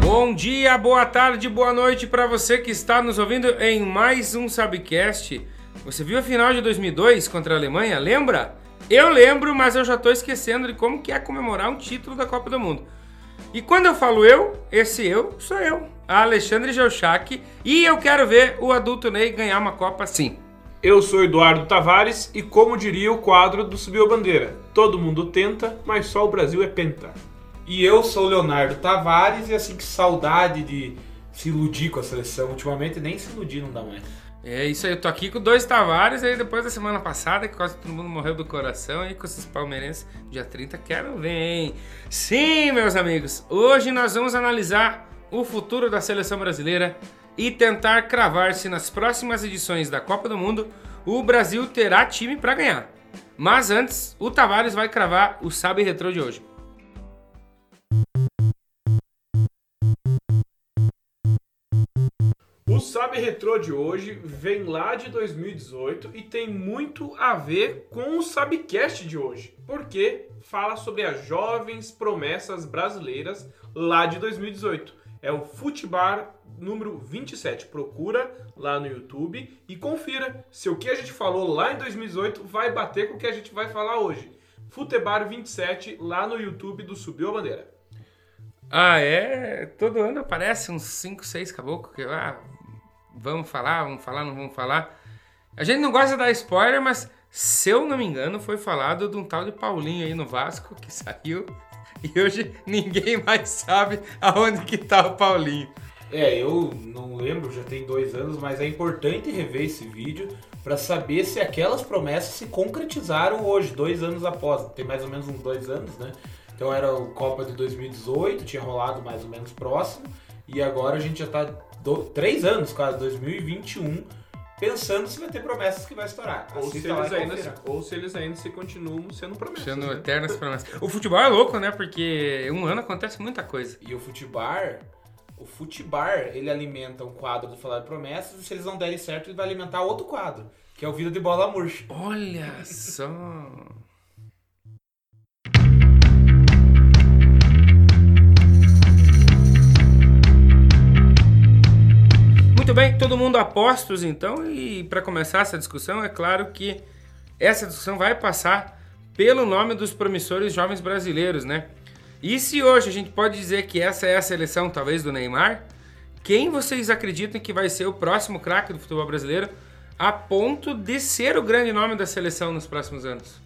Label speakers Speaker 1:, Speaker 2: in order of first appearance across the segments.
Speaker 1: Bom dia, boa tarde, boa noite para você que está nos ouvindo em mais um Sabcast. Você viu a final de 2002 contra a Alemanha? Lembra? Eu lembro, mas eu já estou esquecendo de como que é comemorar um título da Copa do Mundo. E quando eu falo eu, esse eu sou eu, Alexandre Geuchac, e eu quero ver o adulto Ney ganhar uma Copa sim.
Speaker 2: Eu sou Eduardo Tavares e como diria o quadro do Subiu a Bandeira, todo mundo tenta, mas só o Brasil é penta.
Speaker 3: E eu sou o Leonardo Tavares e assim que saudade de se iludir com a seleção. Ultimamente nem se iludir não dá mais.
Speaker 1: É isso aí, eu tô aqui com dois Tavares aí depois da semana passada, que quase todo mundo morreu do coração aí com esses palmeirenses. Dia 30 quero ver, hein? Sim, meus amigos, hoje nós vamos analisar o futuro da seleção brasileira e tentar cravar se nas próximas edições da Copa do Mundo o Brasil terá time para ganhar. Mas antes, o Tavares vai cravar o Sabe Retrô de hoje.
Speaker 2: O Sabe Retrô de hoje vem lá de 2018 e tem muito a ver com o Sabecast de hoje, porque fala sobre as jovens promessas brasileiras lá de 2018. É o Futebar número 27. Procura lá no YouTube e confira se o que a gente falou lá em 2018 vai bater com o que a gente vai falar hoje. Futebar 27 lá no YouTube do Subiu a Bandeira.
Speaker 1: Ah, é? Todo ano aparece uns 5, 6 caboclos que ah, vamos falar, vamos falar, não vamos falar. A gente não gosta de dar spoiler, mas se eu não me engano, foi falado de um tal de Paulinho aí no Vasco que saiu e hoje ninguém mais sabe aonde que tá o Paulinho.
Speaker 3: É, eu não lembro, já tem dois anos, mas é importante rever esse vídeo para saber se aquelas promessas se concretizaram hoje, dois anos após. Tem mais ou menos uns dois anos, né? Então era o Copa de 2018, tinha rolado mais ou menos próximo, e agora a gente já tá do, três anos, quase 2021, pensando se vai ter promessas que vai estourar.
Speaker 2: Ou se, eles ainda,
Speaker 3: confira.
Speaker 2: ou se eles ainda se continuam sendo promessas.
Speaker 1: Sendo
Speaker 2: né?
Speaker 1: eternas promessas. O futebol é louco, né? Porque um ano acontece muita coisa.
Speaker 3: E o Futibar, o Futibar, ele alimenta um quadro do Falar de Promessas, e se eles não derem certo, ele vai alimentar outro quadro, que é o Vida de Bola Murcha.
Speaker 1: Olha só. Muito bem, todo mundo a postos então, e para começar essa discussão, é claro que essa discussão vai passar pelo nome dos promissores jovens brasileiros, né? E se hoje a gente pode dizer que essa é a seleção, talvez, do Neymar, quem vocês acreditam que vai ser o próximo craque do futebol brasileiro a ponto de ser o grande nome da seleção nos próximos anos?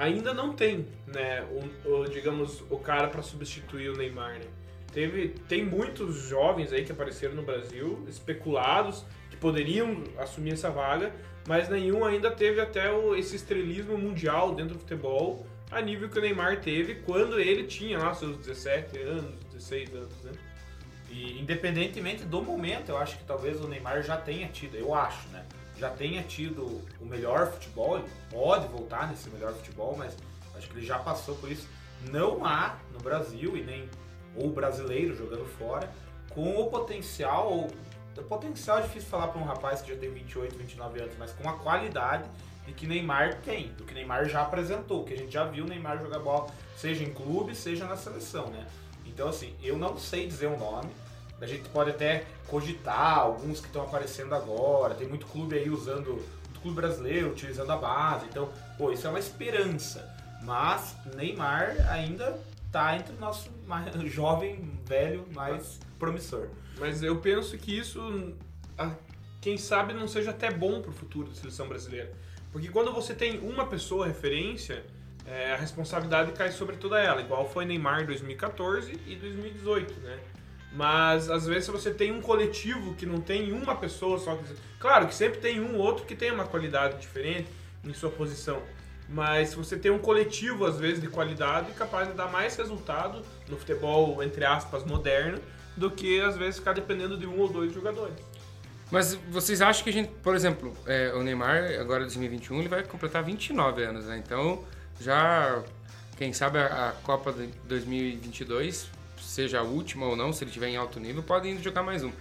Speaker 2: ainda não tem, né, o, o, digamos, o cara para substituir o Neymar, né? Teve, tem muitos jovens aí que apareceram no Brasil, especulados, que poderiam assumir essa vaga, mas nenhum ainda teve até o, esse estrelismo mundial dentro do futebol a nível que o Neymar teve quando ele tinha lá seus 17 anos, 16 anos, né?
Speaker 3: E independentemente do momento, eu acho que talvez o Neymar já tenha tido, eu acho, né? Já tenha tido o melhor futebol, ele pode voltar nesse melhor futebol, mas acho que ele já passou por isso. Não há no Brasil e nem o brasileiro jogando fora com o potencial, ou o potencial é difícil falar para um rapaz que já tem 28, 29 anos, mas com a qualidade de que Neymar tem, do que Neymar já apresentou, que a gente já viu Neymar jogar bola, seja em clube, seja na seleção, né? Então assim, eu não sei dizer o nome, a gente pode até cogitar alguns que estão aparecendo agora. Tem muito clube aí usando, muito clube brasileiro utilizando a base. Então, pô, isso é uma esperança. Mas Neymar ainda tá entre o nosso mais jovem, velho, mais promissor.
Speaker 2: Mas eu penso que isso, quem sabe, não seja até bom pro futuro da seleção brasileira. Porque quando você tem uma pessoa referência, é, a responsabilidade cai sobre toda ela, igual foi Neymar em 2014 e 2018, né? Mas às vezes você tem um coletivo que não tem uma pessoa só que. Claro que sempre tem um ou outro que tem uma qualidade diferente em sua posição. Mas se você tem um coletivo, às vezes, de qualidade, capaz de dar mais resultado no futebol, entre aspas, moderno, do que às vezes ficar dependendo de um ou dois jogadores.
Speaker 1: Mas vocês acham que a gente, por exemplo, é, o Neymar, agora em 2021, ele vai completar 29 anos, né? Então, já, quem sabe a, a Copa de 2022, seja a última ou não, se ele estiver em alto nível, pode ainda jogar mais um.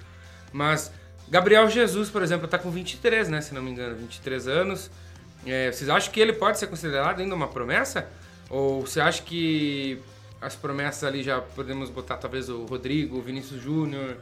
Speaker 1: Mas Gabriel Jesus, por exemplo, tá com 23, né? Se não me engano, 23 anos. É, vocês acham que ele pode ser considerado ainda uma promessa? Ou você acha que as promessas ali já podemos botar talvez o Rodrigo, o Vinícius Júnior?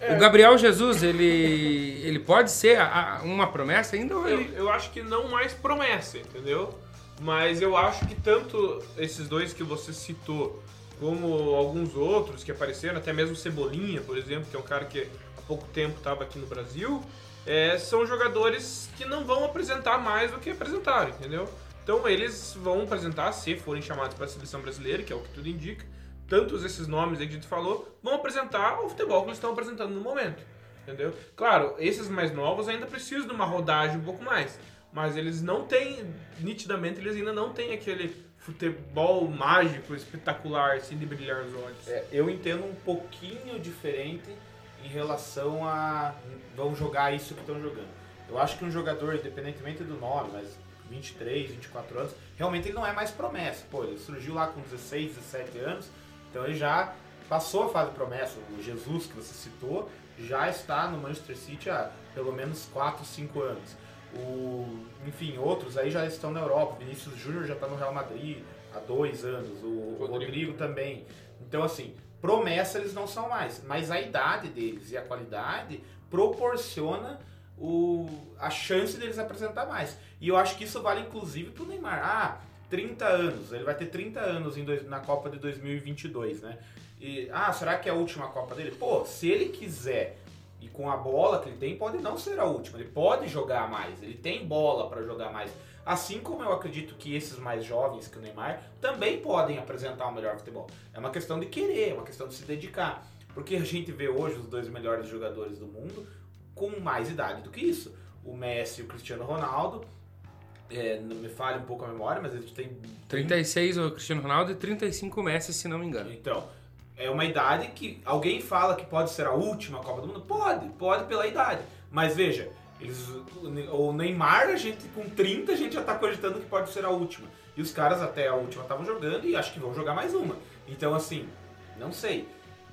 Speaker 2: É.
Speaker 1: O Gabriel Jesus, ele, ele pode ser a- a- uma promessa ainda? Ou
Speaker 2: Eu,
Speaker 1: ele...
Speaker 2: eu acho que não mais promessa, entendeu? Mas eu acho que tanto esses dois que você citou, como alguns outros que apareceram, até mesmo Cebolinha, por exemplo, que é um cara que há pouco tempo estava aqui no Brasil, é, são jogadores que não vão apresentar mais do que apresentaram, entendeu? Então eles vão apresentar, se forem chamados para a seleção brasileira, que é o que tudo indica, tantos esses nomes aí que a gente falou, vão apresentar o futebol que eles estão apresentando no momento. Entendeu? Claro, esses mais novos ainda precisam de uma rodagem um pouco mais. Mas eles não têm, nitidamente, eles ainda não têm aquele futebol mágico, espetacular, assim, de brilhar os olhos.
Speaker 3: É, eu entendo um pouquinho diferente em relação a vão jogar isso que estão jogando. Eu acho que um jogador, independentemente do nome, mas 23, 24 anos, realmente ele não é mais promessa. Pô, ele surgiu lá com 16, 17 anos, então ele já passou a fase promessa. O Jesus que você citou já está no Manchester City há pelo menos 4, 5 anos. O, enfim, outros aí já estão na Europa. Vinícius Júnior já está no Real Madrid há dois anos. O
Speaker 2: Rodrigo.
Speaker 3: Rodrigo também. Então, assim, promessa eles não são mais, mas a idade deles e a qualidade proporciona o, a chance deles apresentar mais. E eu acho que isso vale inclusive pro Neymar. Ah, 30 anos, ele vai ter 30 anos em dois- na Copa de 2022, né? E, ah, será que é a última Copa dele? Pô, se ele quiser e com a bola que ele tem, pode não ser a última. Ele pode jogar mais, ele tem bola para jogar mais. Assim como eu acredito que esses mais jovens que o Neymar também podem apresentar um melhor futebol. É uma questão de querer, é uma questão de se dedicar. Porque a gente vê hoje os dois melhores jogadores do mundo com mais idade do que isso. O Messi e o Cristiano Ronaldo, é, não me falha um pouco a memória, mas eles têm
Speaker 1: 36 o Cristiano Ronaldo e 35 o Messi, se não me engano.
Speaker 3: então, é uma idade que alguém fala que pode ser a última Copa do Mundo? Pode, pode pela idade. Mas veja, eles, o Neymar, a gente com 30, a gente já tá cogitando que pode ser a última. E os caras até a última estavam jogando e acho que vão jogar mais uma. Então, assim, não sei.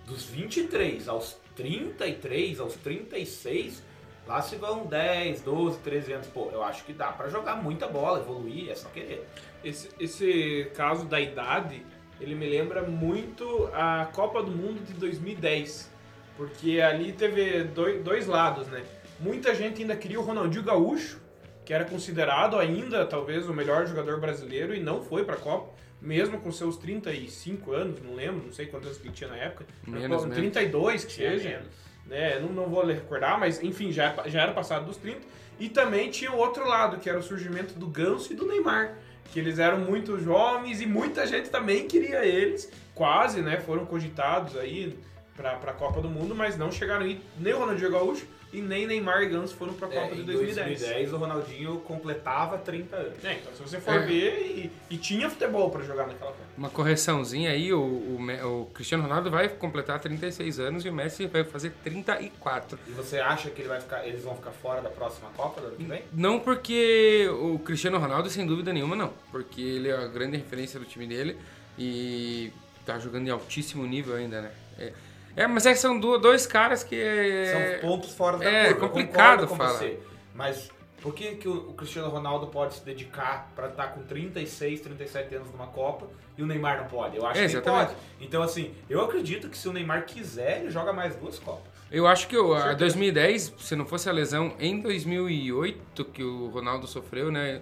Speaker 3: Dos 23 aos 33, aos 36, lá se vão 10, 12, 13 anos. Pô, eu acho que dá pra jogar muita bola, evoluir, é só querer.
Speaker 2: Esse, esse caso da idade, ele me lembra muito a Copa do Mundo de 2010. Porque ali teve dois, dois lados, né? Muita gente ainda queria o Ronaldinho Gaúcho, que era considerado ainda talvez o melhor jogador brasileiro e não foi pra Copa, mesmo com seus 35 anos, não lembro, não sei quantos anos que ele tinha na época.
Speaker 1: Menos, menos.
Speaker 2: 32 que
Speaker 3: Tinha
Speaker 2: seja né? Não, não vou recordar, mas enfim, já, já era passado dos 30. E também tinha o outro lado, que era o surgimento do Ganso e do Neymar. Que eles eram muito jovens e muita gente também queria eles. Quase, né? Foram cogitados aí pra, pra Copa do Mundo, mas não chegaram aí. Nem o Ronaldinho Gaúcho e nem Neymar e Ganso foram pra Copa
Speaker 3: É,
Speaker 2: de
Speaker 3: em
Speaker 2: 2010.
Speaker 3: 2010 o Ronaldinho completava 30 anos.
Speaker 2: É, então se você for
Speaker 1: É.
Speaker 2: ver, e, e tinha futebol pra jogar naquela Copa.
Speaker 1: Uma correçãozinha aí, o, o, o Cristiano Ronaldo vai completar 36 anos e o Messi vai fazer 34.
Speaker 3: E você acha que ele vai ficar, eles vão ficar fora da próxima Copa do ano que vem?
Speaker 1: Não porque o Cristiano Ronaldo, sem dúvida nenhuma, não. Porque ele é a grande referência do time dele e tá jogando em altíssimo nível ainda, né? É, é, mas é que são do- dois caras que... é-
Speaker 3: São pontos fora da
Speaker 1: é,
Speaker 3: curva. eu
Speaker 1: complicado
Speaker 3: com
Speaker 1: falar.
Speaker 3: você. Mas por que, que o Cristiano Ronaldo pode se dedicar para estar com 36, 37 anos numa Copa e o Neymar não pode? Eu acho
Speaker 1: É,
Speaker 3: que ele pode. Então, assim, eu acredito que se o Neymar quiser, ele joga mais duas Copas.
Speaker 1: Eu acho que o, a
Speaker 2: certeza.
Speaker 1: 2010, se não fosse a lesão em 2008 que o Ronaldo sofreu, né,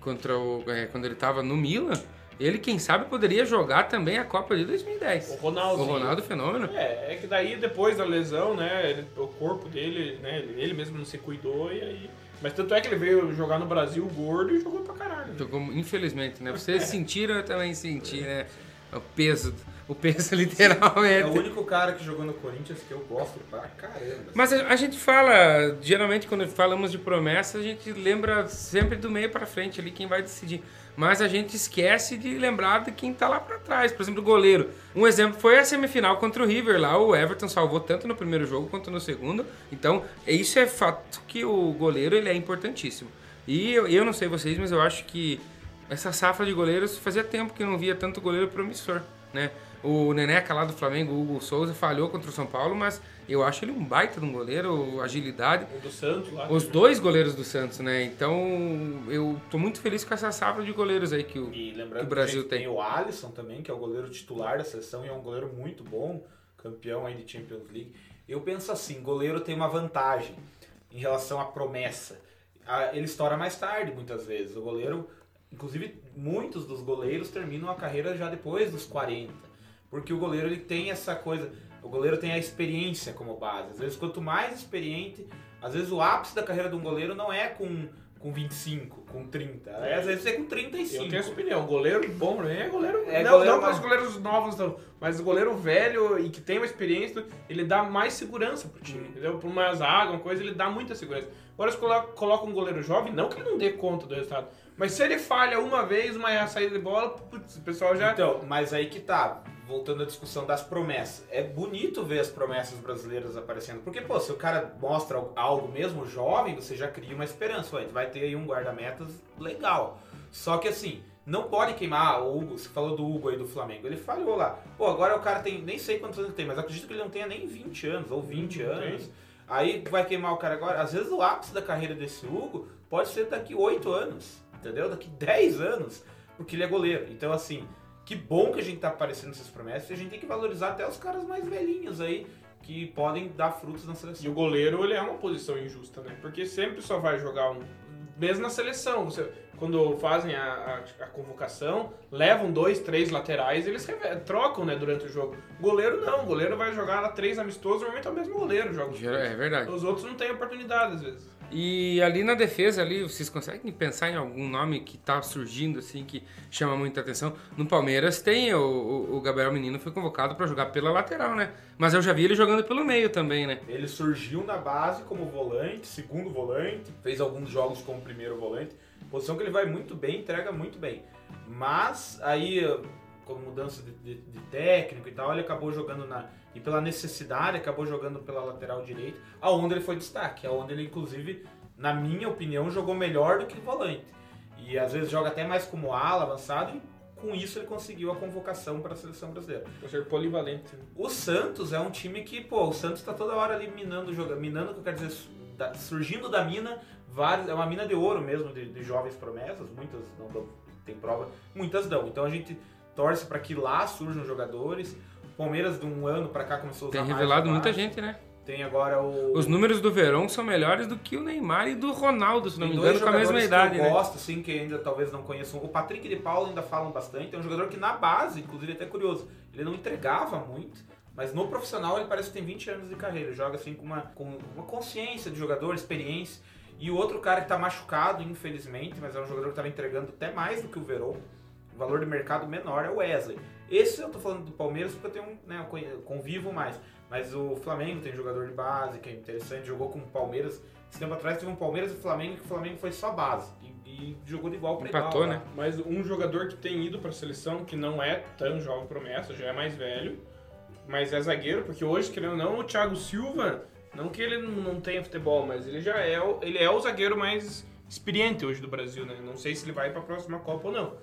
Speaker 1: contra o, é, quando ele estava no Milan, ele quem sabe poderia jogar também a Copa de 2010.
Speaker 2: O Ronaldo.
Speaker 1: O Ronaldo fenômeno.
Speaker 2: É, é que daí depois da lesão, né, ele- o corpo dele, né, ele, mesmo não se cuidou e aí... Mas tanto é que ele veio jogar no Brasil gordo e jogou pra caralho. né?
Speaker 1: Jogou, infelizmente, né? Vocês sentiram, eu também senti, né? O peso, o peso literalmente.
Speaker 3: É o único cara que jogou no Corinthians que eu gosto pra caramba.
Speaker 1: Mas a, a gente fala, geralmente quando falamos de promessa, a gente lembra sempre do meio pra frente ali quem vai decidir. Mas a gente esquece de lembrar de quem tá lá pra trás. Por exemplo, o goleiro. Um exemplo foi a semifinal contra o River lá. O Everton salvou tanto no primeiro jogo quanto no segundo. Então, isso é fato que o goleiro ele é importantíssimo. E eu, eu não sei vocês, mas eu acho que essa safra de goleiros fazia tempo que eu não via tanto goleiro promissor, né? O Neneca lá do Flamengo, o Hugo Souza, falhou contra o São Paulo, mas eu acho ele um baita de um goleiro, agilidade.
Speaker 2: O do Santos lá.
Speaker 1: Os dois goleiros do Santos, né? Então eu tô muito feliz com essa safra de goleiros aí que o,
Speaker 3: E
Speaker 1: que
Speaker 3: lembrando
Speaker 1: o
Speaker 3: que,
Speaker 1: Brasil
Speaker 3: a gente
Speaker 1: tem.
Speaker 3: tem o Alisson também, que é o goleiro titular da seleção e é um goleiro muito bom, campeão aí de Champions League. Eu penso assim, goleiro tem uma vantagem em relação à promessa. Ele estoura mais tarde, muitas vezes. O goleiro, inclusive, muitos dos goleiros terminam a carreira já depois dos 40. Porque o goleiro ele tem essa coisa, o goleiro tem a experiência como base. Às vezes, quanto mais experiente, às vezes o ápice da carreira de um goleiro não é com, com 25, com 30. É, às vezes é com 35.
Speaker 2: Eu tenho essa opinião. Goleiro bom mim é goleiro.
Speaker 3: É
Speaker 2: não,
Speaker 3: goleiro
Speaker 2: não para os goleiros novos, não. Mas o goleiro velho e que tem uma experiência, ele dá mais segurança pro time. Entendeu? Por uma zaga, uma coisa, ele dá muita segurança. Agora, coloca, coloca um goleiro jovem, não que ele não dê conta do resultado. Mas se ele falha uma vez, uma saída de bola, putz, o pessoal já.
Speaker 3: Então, mas aí que tá, voltando à discussão das promessas. É bonito ver as promessas brasileiras aparecendo. Porque, pô, se o cara mostra algo mesmo jovem, você já cria uma esperança. Ué, vai ter aí um guarda-metas legal. Só que assim, não pode queimar o Hugo. Você falou do Hugo aí do Flamengo. Ele falhou lá. Pô, agora o cara tem. Nem sei quantos anos ele tem, mas acredito que ele não tenha nem 20 anos ou 20
Speaker 2: Não
Speaker 3: anos. Aí vai queimar o cara agora. Às vezes o ápice da carreira desse Hugo pode ser daqui 8 anos. Entendeu? Daqui 10 anos. Porque ele é goleiro. Então, assim, que bom que a gente tá aparecendo nessas promessas. E a gente tem que valorizar até os caras mais velhinhos aí. Que podem dar frutos na
Speaker 2: E
Speaker 3: seleção.
Speaker 2: o goleiro, ele é uma posição injusta, né? Porque sempre só vai jogar um. Mesmo na seleção, você, quando fazem a, a, a convocação, levam dois, três laterais, eles trocam, né, durante o jogo. Goleiro não, o goleiro vai jogar lá três amistosos, normalmente é o mesmo goleiro joga. os
Speaker 1: É verdade.
Speaker 2: Os outros não têm oportunidade, às vezes.
Speaker 1: E ali na defesa, ali, vocês conseguem pensar em algum nome que tá surgindo, assim, que chama muita atenção? No Palmeiras tem o, o, o Gabriel Menino, foi convocado para jogar pela lateral, né? Mas eu já vi ele jogando pelo meio também, né?
Speaker 3: Ele surgiu na base como volante, segundo volante, fez alguns jogos como primeiro volante, posição que ele vai muito bem, entrega muito bem. Mas aí, com mudança de, de- de técnico e tal, ele acabou jogando na. E pela necessidade, acabou jogando pela lateral direita, aonde ele foi destaque, aonde ele, inclusive, na minha opinião, jogou melhor do que volante. E às vezes joga até mais como ala, avançado, e com isso ele conseguiu a convocação para a seleção brasileira.
Speaker 2: Vai ser polivalente. né?
Speaker 3: O Santos é um time que, pô, o Santos tá toda hora ali minando, joga, minando, que eu quero dizer, da- surgindo da mina, vários, é uma mina de ouro mesmo, de, de jovens promessas, muitas não dão, tem prova, muitas dão. Então a gente torce para que lá surjam jogadores. O Palmeiras de um ano para cá começou a usar
Speaker 1: Tem revelado muita gente, né?
Speaker 3: Tem agora o
Speaker 1: Os números do Verão são melhores do que o Neymar e do Ronaldo, se não me engano, com a mesma idade,
Speaker 3: que eu
Speaker 1: né?
Speaker 3: gosto, assim, que ainda talvez não conheçam. O Patrick de Paula ainda falam bastante. É um jogador que na base, inclusive até curioso, ele não entregava muito, mas no profissional ele parece que tem 20 anos de carreira. Ele joga assim com uma, com uma consciência de jogador, experiência. E o outro cara que tá machucado, infelizmente, mas é um jogador que tava entregando até mais do que o Verón. Valor de mercado menor é o Wesley. Esse eu tô falando do Palmeiras porque eu tenho, né, eu convivo mais. Mas o Flamengo tem jogador de base, que é interessante, jogou com o Palmeiras. Esse tempo atrás teve um Palmeiras e Flamengo, que o Flamengo foi só base. E, e jogou de igual para
Speaker 1: Empatou,
Speaker 3: igual.
Speaker 1: né?
Speaker 2: Mas um jogador que tem ido pra seleção, que não é tão jovem promessa, já é mais velho, mas é zagueiro, porque hoje, querendo ou não, o Thiago Silva, não que ele não tenha futebol, mas ele já é o, ele é o zagueiro mais experiente hoje do Brasil, né? Não sei se ele vai pra próxima Copa ou não.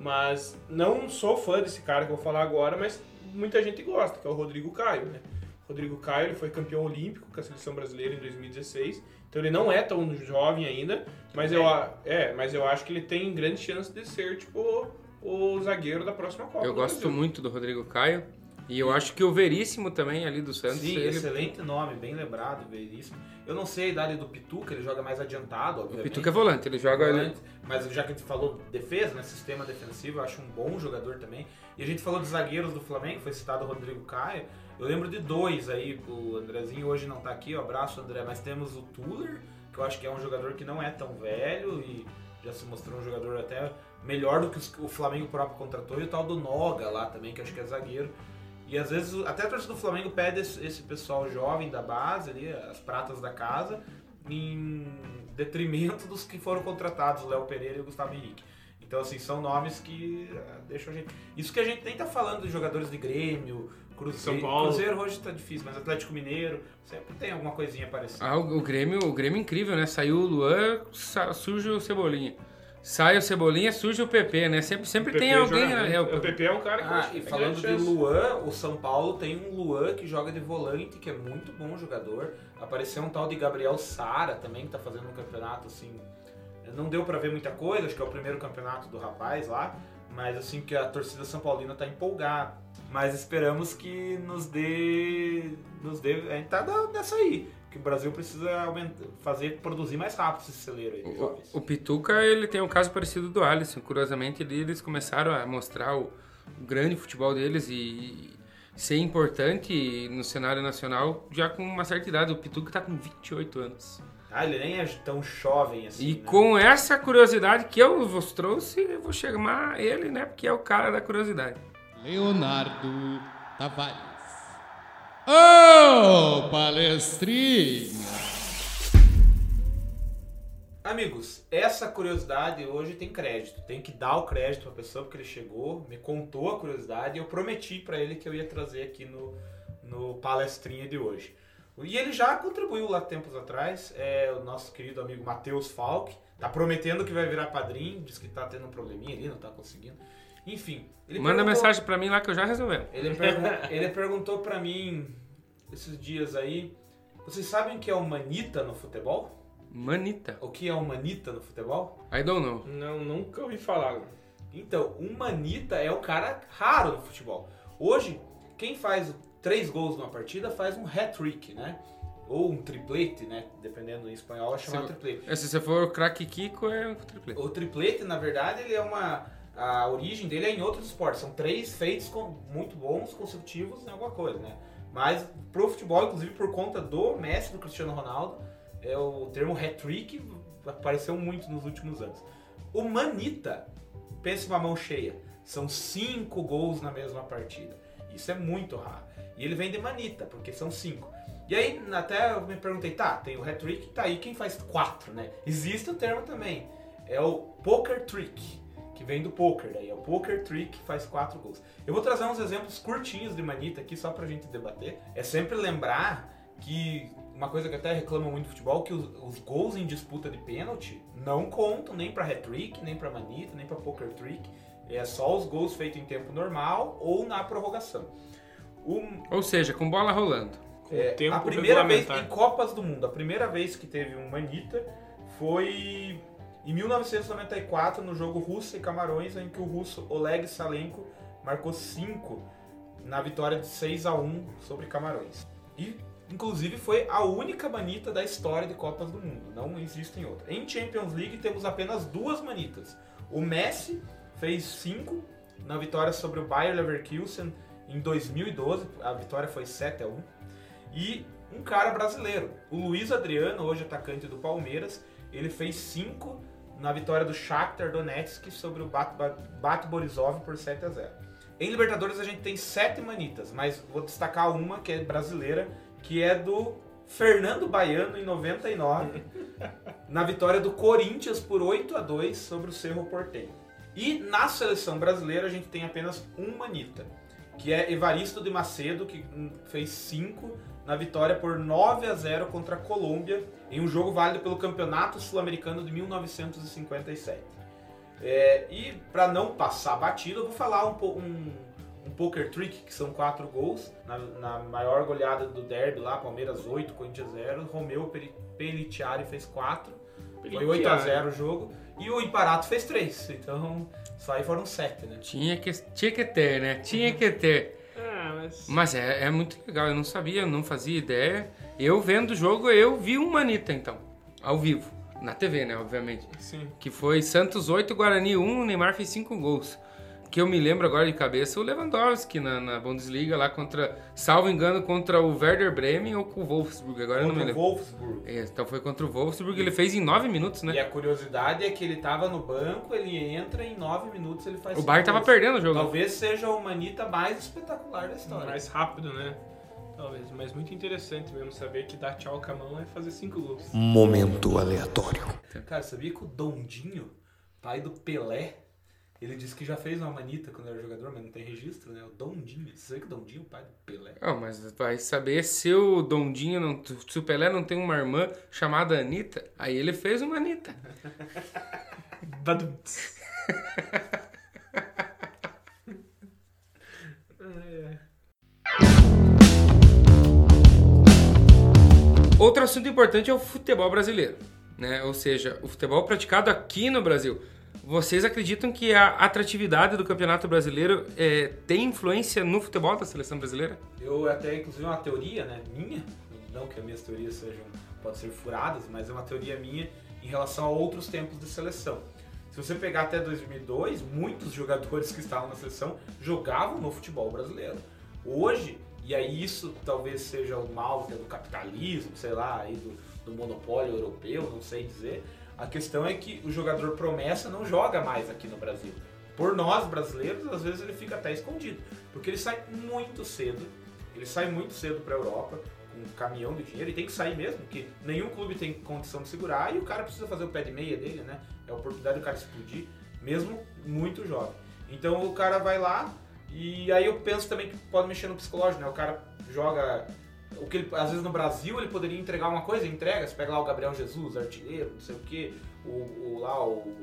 Speaker 2: Mas não sou fã desse cara que eu vou falar agora, mas muita gente gosta, que é o Rodrigo Caio, né? Rodrigo Caio ele foi campeão olímpico com a seleção brasileira em 2016. Então ele não é tão jovem ainda, mas eu, é, mas eu acho que ele tem grande chance de ser tipo o zagueiro da próxima Copa.
Speaker 1: Eu gosto muito do Rodrigo Caio. E eu acho que o Veríssimo também, ali do Santos,
Speaker 3: Sim,
Speaker 1: ele
Speaker 3: excelente nome, bem lembrado, Veríssimo. Eu não sei a idade do Pituca, ele joga mais adiantado,
Speaker 1: O
Speaker 3: obviamente.
Speaker 1: Pituca é volante, ele joga
Speaker 3: volante, mas já que a gente falou defesa, né, sistema defensivo, eu acho um bom jogador também. E a gente falou de zagueiros do Flamengo, foi citado o Rodrigo Caio. Eu lembro de dois aí, o Andrezinho hoje não tá aqui, abraço André, mas temos o Tuller, que eu acho que é um jogador que não é tão velho e já se mostrou um jogador até melhor do que o Flamengo próprio contratou, e o tal do Noga lá também, que acho que é zagueiro. E às vezes até a torcida do Flamengo pede esse, esse pessoal jovem da base ali, as pratas da casa, em detrimento dos que foram contratados, o Léo Pereira e o Gustavo Henrique. Então, assim, são nomes que ah, deixam a gente. Isso que a gente nem tá falando de jogadores de Grêmio, Cruzeiro.
Speaker 2: São Paulo.
Speaker 3: Cruzeiro hoje tá difícil, mas Atlético Mineiro sempre tem alguma coisinha parecida.
Speaker 1: Ah, o, Grêmio, o Grêmio é incrível, né? Saiu o Luan, surge o Cebolinha. Sai o Cebolinha, surge o PP, né? Sempre, sempre tem
Speaker 2: PP
Speaker 1: alguém.
Speaker 2: joga
Speaker 1: né? É,
Speaker 2: o PP é um cara que eu
Speaker 3: Ah,
Speaker 2: acho que
Speaker 3: e falando de. Luan, o São Paulo tem um Luan que joga de volante, que é muito bom jogador. Apareceu um tal de Gabriel Sara também, que tá fazendo um campeonato assim. Não deu pra ver muita coisa, acho que é o primeiro campeonato do rapaz lá. Mas assim que a torcida São Paulina tá empolgada. Mas esperamos que nos dê. Nos dê. A gente tá nessa aí. Que o Brasil precisa aumentar, fazer, produzir mais rápido esse celeiro aí.
Speaker 1: O,
Speaker 3: jovens.
Speaker 1: o Pituca, ele tem um caso parecido do Alisson. Curiosamente, ele- eles começaram a mostrar o, o grande futebol deles e ser importante no cenário nacional já com uma certa idade. O Pituca tá com 28 anos.
Speaker 3: Ah, ele nem é tão jovem assim.
Speaker 1: E
Speaker 3: né?
Speaker 1: com essa curiosidade que eu vos trouxe, eu vou chamar ele, né? Porque é o cara da curiosidade.
Speaker 4: Leonardo Tavares. Ô, palestrinha!
Speaker 3: Amigos, essa curiosidade hoje tem crédito. Tem que dar o crédito pra pessoa porque ele chegou, me contou a curiosidade e eu prometi pra ele que eu ia trazer aqui no, no palestrinha de hoje. E ele já contribuiu lá tempos atrás, é o nosso querido amigo Matheus Falck, tá prometendo que vai virar padrinho, diz que tá tendo um probleminha ali, não tá conseguindo. Enfim, ele
Speaker 1: Manda
Speaker 3: perguntou-
Speaker 1: mensagem pra mim lá que eu já resolveu.
Speaker 3: Ele, pergun- ele perguntou pra mim esses dias aí, vocês sabem o que é o manita no futebol?
Speaker 1: Manita.
Speaker 3: O que é o manita no futebol?
Speaker 1: I don't know.
Speaker 2: Não, nunca ouvi falar.
Speaker 3: Então, um manita é um cara raro no futebol. Hoje, quem faz três gols numa partida faz um hat-trick, né? Ou um triplete, né? Dependendo em espanhol, é chamado
Speaker 1: Se-
Speaker 3: triplete.
Speaker 1: É, Se você for o craque Kiko, é um triplete.
Speaker 3: O triplete, na verdade, ele é uma... A origem dele é em outros esportes. São três feitos com, muito bons, consecutivos em alguma coisa, né? Mas pro futebol, inclusive por conta do Messi, do Cristiano Ronaldo, é o termo hat-trick apareceu muito nos últimos anos. O Manita, pense uma mão cheia, são cinco gols na mesma partida. Isso é muito raro. E ele vem de Manita, porque são cinco. E aí, até eu me perguntei, tá, tem o hat-trick, tá aí quem faz quatro, né? Existe o termo também, é o poker trick, que vem do poker, daí é o poker trick que faz quatro gols. Eu vou trazer uns exemplos curtinhos de Manita aqui, só pra gente debater. É sempre lembrar que uma coisa que até reclamam muito no futebol, que os, os gols em disputa de pênalti não contam nem pra hat-trick, nem pra manita, nem pra poker trick. É só os gols feitos em tempo normal ou na prorrogação. O,
Speaker 1: Ou seja, com bola rolando.
Speaker 3: é,
Speaker 2: tempo
Speaker 3: a primeira vez em Copas do Mundo, a primeira vez que teve um manita foi em 1994 no jogo Rússia e Camarões, em que o russo Oleg Salenko marcou 5 na vitória de 6 a 1 sobre Camarões. E inclusive foi a única manita da história de Copas do Mundo, não existem outras. Em Champions League temos apenas duas manitas. O Messi fez 5 na vitória sobre o Bayer Leverkusen em 2012, a vitória foi 7 a 1. E um cara brasileiro, o Luiz Adriano, hoje atacante do Palmeiras, ele fez 5 na vitória do Shakhtar Donetsk sobre o Bat, Bat, Bat Borisov por 7 a 0. Em Libertadores a gente tem sete manitas, mas vou destacar uma que é brasileira, que é do Fernando Baiano em 99, na vitória do Corinthians por 8 a 2 sobre o Cerro Porteño. E na seleção brasileira a gente tem apenas um manita, que é Evaristo de Macedo, que hum, fez 5 na vitória por 9 a 0 contra a Colômbia, em um jogo válido pelo Campeonato Sul-Americano de 1957. É, e para não passar batido, eu vou falar um, um, um poker trick, que são quatro gols. Na, na maior goleada do derby lá, Palmeiras 8, Corinthians 0. Romeu Peliciari fez 4. Foi 8 a 0 o jogo. E o Imparato fez 3. Então, só aí foram 7, né?
Speaker 1: Tinha que, tinha que ter, né? Tinha que ter.
Speaker 2: Mas.
Speaker 1: Mas é, é muito legal, eu não sabia, não fazia ideia. Eu vendo o jogo, eu vi um Manita então, ao vivo. Na TV, né, obviamente.
Speaker 2: Sim.
Speaker 1: Que foi Santos 8, Guarani 1, o Neymar fez 5 gols. Que eu me lembro agora de cabeça, o Lewandowski na, na Bundesliga lá contra, salvo engano, contra o Werder Bremen ou com o Wolfsburg, agora eu não me
Speaker 3: Contra o
Speaker 1: lembro.
Speaker 3: Wolfsburg.
Speaker 1: É, então foi contra o Wolfsburg, ele fez em 9 minutos,
Speaker 3: E
Speaker 1: né?
Speaker 3: a curiosidade é que ele tava no banco, ele entra em 9 minutos, ele faz
Speaker 1: O Bayern tava perdendo o jogo.
Speaker 3: Talvez seja o Manita mais espetacular da história.
Speaker 2: Mais rápido, né? Talvez. Mas muito interessante mesmo saber que dar tchau com a mão é fazer cinco gols.
Speaker 5: Momento aleatório.
Speaker 3: Cara, sabia que o Dondinho, pai do Pelé, Ele disse que já fez uma manita quando era jogador, mas não tem registro, né? O Dondinho. Você sabe que o Dondinho é o pai do Pelé?
Speaker 1: Oh, mas vai saber se o Dondinho, não, se o Pelé não tem uma irmã chamada Anitta, aí ele fez uma Anitta.
Speaker 2: Badumts. É,
Speaker 1: Outro assunto importante é o futebol brasileiro, né? Ou seja, o futebol praticado aqui no Brasil. Vocês acreditam que a atratividade do Campeonato Brasileiro é, tem influência no futebol da seleção brasileira?
Speaker 3: Eu até, inclusive, uma teoria, né, minha, não que as minhas teorias sejam, podem ser furadas, mas é uma teoria minha em relação a outros tempos de seleção. Se você pegar até 2002, muitos jogadores que estavam na seleção jogavam no futebol brasileiro. Hoje, e aí isso talvez seja o mal do capitalismo, sei lá, aí do, do monopólio europeu, não sei dizer, a questão é que o jogador promessa não joga mais aqui no Brasil. Por nós brasileiros, às vezes ele fica até escondido, porque ele sai muito cedo. Ele sai muito cedo para a Europa com um caminhão de dinheiro e tem que sair mesmo, porque nenhum clube tem condição de segurar e o cara precisa fazer o pé de meia dele, né? É a oportunidade do cara explodir, mesmo muito jovem. Então o cara vai lá e aí eu penso também que pode mexer no psicológico, né? O cara joga o que ele, às vezes no Brasil ele poderia entregar uma coisa, entrega, você pega lá o Gabriel Jesus, artilheiro, não sei o que, o, o, lá o,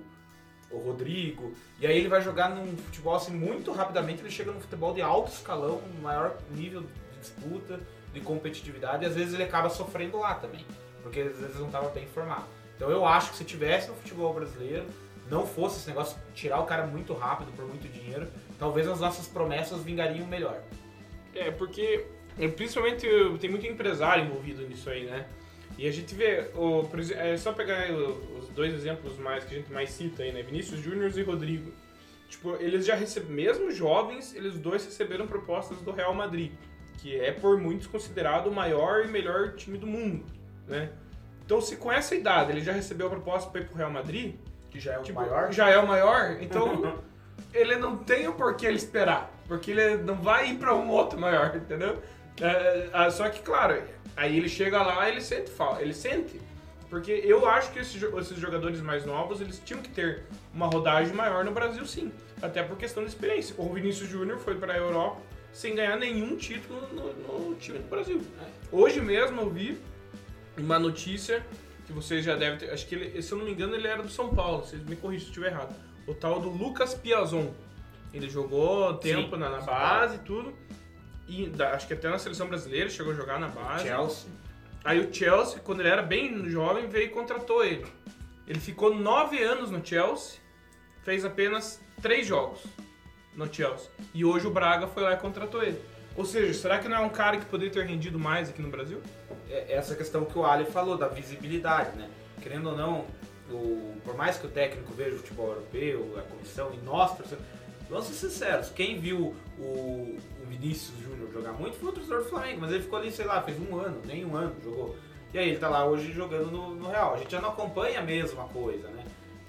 Speaker 3: o Rodrigo, e aí ele vai jogar num futebol assim muito rapidamente, ele chega num futebol de alto escalão, maior nível de disputa, de competitividade, e às vezes ele acaba sofrendo lá também, porque às vezes não estava bem informado. Então eu acho que se tivesse no futebol brasileiro, não fosse esse negócio tirar o cara muito rápido por muito dinheiro, talvez as nossas promessas vingariam melhor.
Speaker 2: É, porque é, principalmente tem muito empresário envolvido nisso aí, né? E a gente vê, o, é só pegar os dois exemplos mais que a gente mais cita aí, né? Vinícius Júnior e Rodrigo. Tipo, eles já receberam, mesmo jovens, eles dois receberam propostas do Real Madrid, que é por muitos considerado o maior e melhor time do mundo, né? Então, se com essa idade ele já recebeu a proposta para ir pro Real Madrid,
Speaker 3: Que já é o
Speaker 2: tipo,
Speaker 3: maior.
Speaker 2: já é o maior, então ele não tem o porquê ele esperar, porque ele não vai ir para um outro maior, entendeu? É, ah, só que, claro, aí ele chega lá e ele sente falta, ele sente. Porque eu acho que esses, esses jogadores mais novos, eles tinham que ter uma rodagem maior no Brasil, sim. Até por questão de experiência. O Vinícius Júnior foi para a Europa sem ganhar nenhum título no, no time do Brasil. Hoje mesmo eu vi uma notícia que vocês já devem ter. Acho que ele, se eu não me engano, ele era do São Paulo. Vocês me corrigem se eu estiver errado. O tal do Lucas Piazon. Ele jogou tempo
Speaker 3: Sim,
Speaker 2: na, na base e tudo. E da- acho que até na seleção brasileira chegou a jogar na base.
Speaker 3: Chelsea.
Speaker 2: Aí o Chelsea, quando ele era bem jovem, veio e contratou ele. Ele ficou nove anos no Chelsea, fez apenas três jogos no Chelsea. E hoje o Braga foi lá e contratou ele. Ou seja, será que não é um cara que poderia ter rendido mais aqui no Brasil?
Speaker 3: é essa questão que o Ali falou, da visibilidade, né? Querendo ou não, o, por mais que o técnico veja o futebol europeu, a comissão e nós, torcedores, vamos ser sinceros, quem viu o, o Vinícius Júnior jogar muito foi o torcedor do Flamengo, mas ele ficou ali, sei lá, fez um ano, nem um ano jogou. E aí ele tá lá hoje jogando no, no Real. A gente já não acompanha a mesma coisa, né?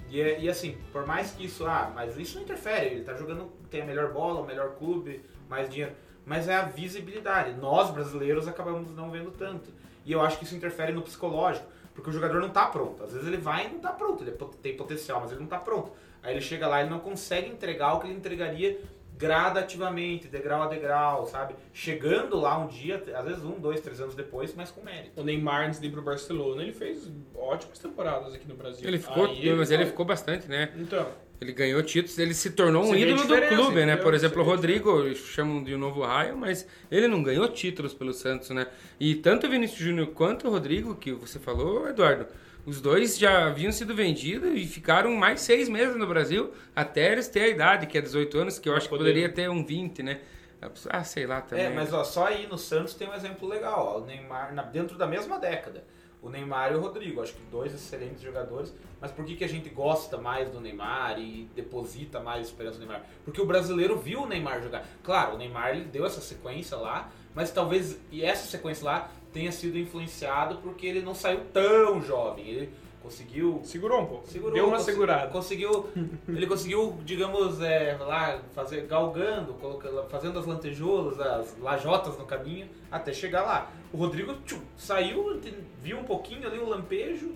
Speaker 3: E, é- e assim, por mais que isso, ah, mas isso não interfere, ele tá jogando, tem a melhor bola, o melhor clube, mais dinheiro. Mas é a visibilidade. Nós, brasileiros, acabamos não vendo tanto. E eu acho que isso interfere no psicológico, porque o jogador não tá pronto. Às vezes ele vai e não tá pronto, ele é tem potencial, mas ele não tá pronto. Aí ele chega lá e ele não consegue entregar o que ele entregaria gradativamente, degrau a degrau, sabe? Chegando lá um dia, às vezes um, dois, três anos depois, mas com mérito.
Speaker 2: O Neymar, antes de ir pro Barcelona, ele fez ótimas temporadas aqui no Brasil.
Speaker 1: Ele ficou,
Speaker 2: Aí
Speaker 1: mas ele
Speaker 2: foi-
Speaker 1: ficou bastante, né?
Speaker 2: Então,
Speaker 1: Ele ganhou títulos, ele se tornou um ídolo do clube, né? Por exemplo, o Rodrigo, chamam de novo raio, mas ele não ganhou títulos pelo Santos, né? E tanto o Vinícius Júnior quanto o Rodrigo, que você falou, Eduardo, os dois já haviam sido vendidos e ficaram mais seis meses no Brasil, até eles terem a idade, que é 18 anos, que eu acho que
Speaker 2: poder.
Speaker 1: poderia ter um 20, né? Ah, sei lá também.
Speaker 3: É, mas ó, só aí no Santos tem um exemplo legal. Ó, o Neymar, na- dentro da mesma década. O Neymar e o Rodrigo, acho que dois excelentes jogadores. Mas por que, que a gente gosta mais do Neymar e deposita mais esperança no Neymar? Porque o brasileiro viu o Neymar jogar. Claro, o Neymar ele deu essa sequência lá, mas talvez e essa sequência lá tenha sido influenciado porque ele não saiu tão jovem. Ele conseguiu
Speaker 2: segurou um pouco.
Speaker 3: Segurou,
Speaker 2: Deu uma
Speaker 3: consi-
Speaker 2: segurada.
Speaker 3: Conseguiu, ele conseguiu, digamos, é, lá fazer galgando, colocando, fazendo as lantejoulas, as lajotas no caminho até chegar lá. O Rodrigo tchum, saiu, viu um pouquinho ali o lampejo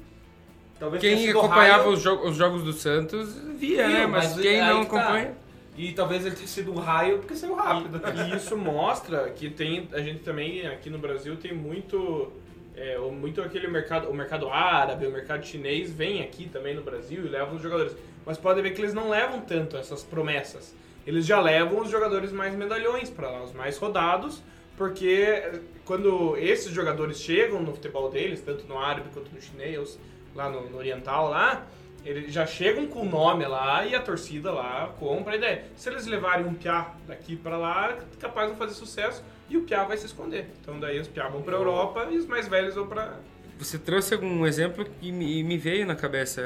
Speaker 3: talvez
Speaker 1: Quem acompanhava os, jo- os jogos do Santos via,
Speaker 3: Viu,
Speaker 1: né? Mas,
Speaker 3: mas
Speaker 1: quem não
Speaker 3: que tá. E talvez ele tenha sido um raio porque saiu rápido.
Speaker 2: E isso mostra que tem a gente também aqui no Brasil tem muito é, muito aquele mercado o mercado árabe o mercado chinês vem aqui também no Brasil e levam os jogadores mas pode ver que eles não levam tanto essas promessas eles já levam os jogadores mais medalhões para lá os mais rodados porque eh, quando esses jogadores chegam no futebol deles tanto no árabe quanto no chinês lá no, no oriental lá eles já chegam com o nome lá e a torcida lá compra a ideia. Se eles levarem um piá daqui pra lá, capaz de fazer sucesso e o piá vai se esconder. Então daí os piá vão pra Europa e os mais velhos vão pra.
Speaker 1: Você trouxe algum exemplo que me, veio na cabeça.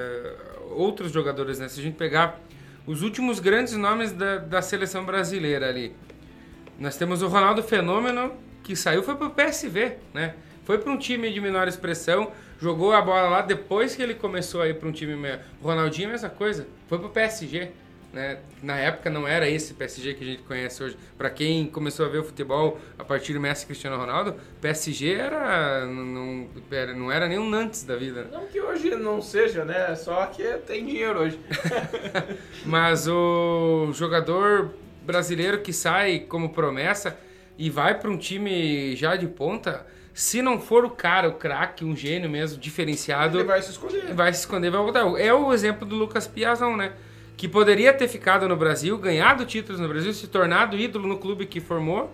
Speaker 1: Outros jogadores, né? Se a gente pegar os últimos grandes nomes da, da seleção brasileira ali. Nós temos o Ronaldo Fenômeno, que saiu, foi pro PSV, né? Foi para um time de menor expressão, jogou a bola lá depois que ele começou a ir para um time. O Ronaldinho é mesma coisa, foi pro PSG. Né? Na época não era esse PSG que a gente conhece hoje. Para quem começou a ver o futebol a partir do Messi e Cristiano Ronaldo, PSG era não, era não era nem um Nantes da vida.
Speaker 2: Não que hoje não seja, né? Só que tem dinheiro hoje.
Speaker 1: Mas o jogador brasileiro que sai como promessa e vai para um time já de ponta, se não for o cara, o craque, um gênio mesmo, diferenciado,
Speaker 2: Ele vai se esconder.
Speaker 1: vai se esconder, vai voltar. É o exemplo do Lucas Piazon, né? Que poderia ter ficado no Brasil, ganhado títulos no Brasil, se tornado ídolo no clube que formou.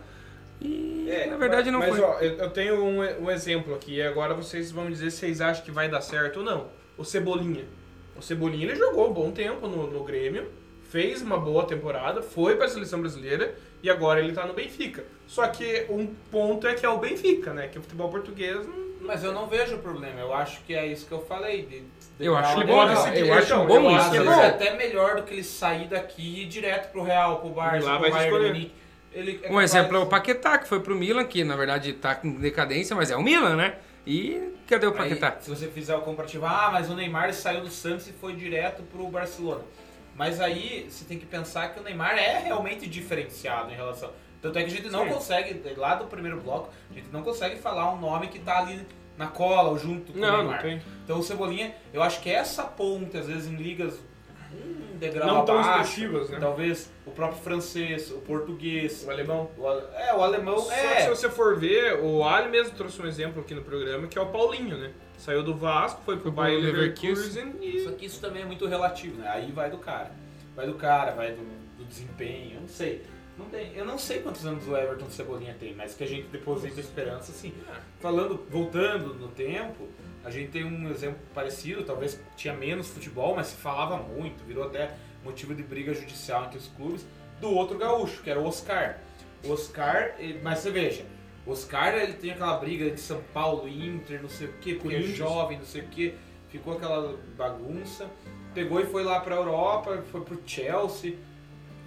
Speaker 1: E na verdade não
Speaker 2: É, mas,
Speaker 1: foi.
Speaker 2: ó, eu tenho um, um exemplo aqui, e agora vocês vão me dizer se vocês acham que vai dar certo ou não. O Cebolinha. O Cebolinha ele jogou um bom tempo no, no Grêmio, fez uma boa temporada, foi pra seleção brasileira e agora ele tá no Benfica. Só que um ponto é que é o Benfica, né? Que o futebol português não.
Speaker 3: Mas eu não vejo problema. Eu acho que é isso que eu falei. de- de
Speaker 1: Eu acho bom,
Speaker 2: decidir.
Speaker 1: eu acho
Speaker 2: Então,
Speaker 1: bom
Speaker 2: eu
Speaker 1: isso.
Speaker 2: acho que é
Speaker 3: é até melhor do que ele sair daqui e ir direto pro Real, pro Barça,
Speaker 2: lá
Speaker 3: pro Bayern. Ele é
Speaker 1: Um
Speaker 3: capaz-
Speaker 1: exemplo é o Paquetá, que foi pro Milan, que na verdade tá com decadência, mas é o Milan, né? E cadê o
Speaker 3: Aí,
Speaker 1: Paquetá?
Speaker 3: se você fizer o comparativo, ah, mas o Neymar saiu do Santos e foi direto pro Barcelona. Mas aí você tem que pensar que o Neymar é realmente diferenciado em relação. Tanto é que a gente não
Speaker 2: Sim.
Speaker 3: consegue, lá do primeiro bloco, a gente não consegue falar um nome que tá ali na cola ou junto com o
Speaker 2: Não, não
Speaker 3: Neymar.
Speaker 2: tem.
Speaker 3: Então o Cebolinha, eu acho que essa ponte, às vezes em ligas um degrau
Speaker 2: Não tão
Speaker 3: abaixo,
Speaker 2: expressivas, né?
Speaker 3: talvez o próprio francês, o português,
Speaker 2: O alemão.
Speaker 3: o, ale- é, o alemão
Speaker 2: Só que
Speaker 3: é.
Speaker 2: se você for ver, o Ali mesmo trouxe um exemplo aqui no programa, que é o Paulinho, né? Saiu do Vasco, foi pro
Speaker 1: Foi pro
Speaker 2: Bayer
Speaker 1: Leverkusen.
Speaker 2: Leverkusen
Speaker 3: Só
Speaker 2: e...
Speaker 3: que isso também é muito relativo, né? Aí vai do cara. Vai do cara, vai do, do desempenho, eu não sei. Não tem, eu não sei quantos anos o Everton Cebolinha tem, mas que a gente deposita esperança, assim. Falando, voltando no tempo, a gente tem um exemplo parecido, talvez tinha menos futebol, mas se falava muito, virou até motivo de briga judicial entre os clubes, do outro gaúcho, que era o Oscar. O Oscar, mas você veja, Oscar ele tem aquela briga de São Paulo, Inter, não sei o que, porque é jovem, não sei o que, ficou aquela bagunça. Pegou e foi lá pra Europa, foi pro Chelsea,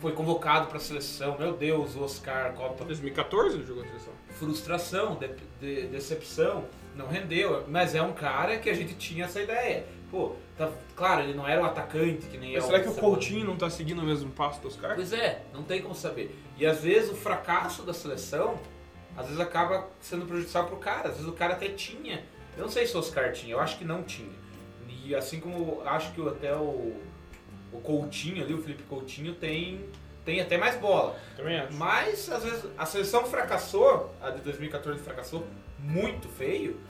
Speaker 3: foi convocado pra seleção. Meu Deus, o Oscar, Copa
Speaker 2: 2014 ele jogou na seleção.
Speaker 3: frustração, de- de- decepção, não rendeu. Mas é um cara que a gente tinha essa ideia. Pô, tá- claro, ele não era um atacante que nem
Speaker 2: Mas
Speaker 3: é
Speaker 2: será que o. Coutinho não tá seguindo o mesmo passo do Oscar?
Speaker 3: Pois é, não tem como saber. E às vezes o fracasso da seleção, às vezes acaba sendo prejudicial pro cara. Às vezes o cara até tinha. Eu não sei se o Oscar tinha, eu acho que não tinha. E assim como acho que até o, o Coutinho ali, o Felipe Coutinho, tem, tem até mais bola.
Speaker 2: Também acho.
Speaker 3: Mas, às vezes, a seleção fracassou, a de 2014 fracassou muito feio,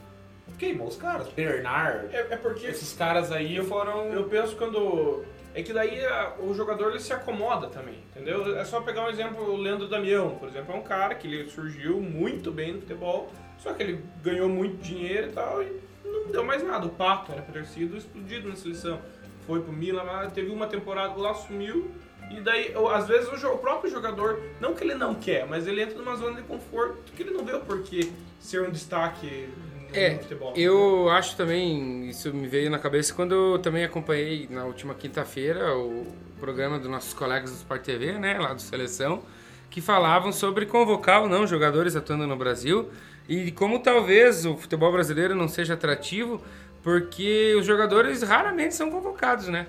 Speaker 3: queimou os caras. Bernard,
Speaker 2: É, é porque
Speaker 3: esses caras aí foram...
Speaker 2: eu penso quando. É que daí a- o jogador ele se acomoda também, entendeu? É só pegar um exemplo, o Leandro Damião, por exemplo, é um cara que ele surgiu muito bem no futebol, só que ele ganhou muito dinheiro e tal, e não deu mais nada. O Pato era pra ter sido explodido na seleção. Foi pro Milan, teve uma temporada lá, sumiu. E daí, às vezes, o, o próprio jogador, não que ele não quer, mas ele entra numa zona de conforto que ele não vê o porquê ser um destaque
Speaker 1: É,
Speaker 2: no futebol.
Speaker 1: Eu acho também, isso me veio na cabeça quando eu também acompanhei na última quinta-feira o programa dos nossos colegas do Sport TV, né, lá do Seleção, que falavam sobre convocar ou não jogadores atuando no Brasil e como talvez o futebol brasileiro não seja atrativo porque os jogadores raramente são convocados, né?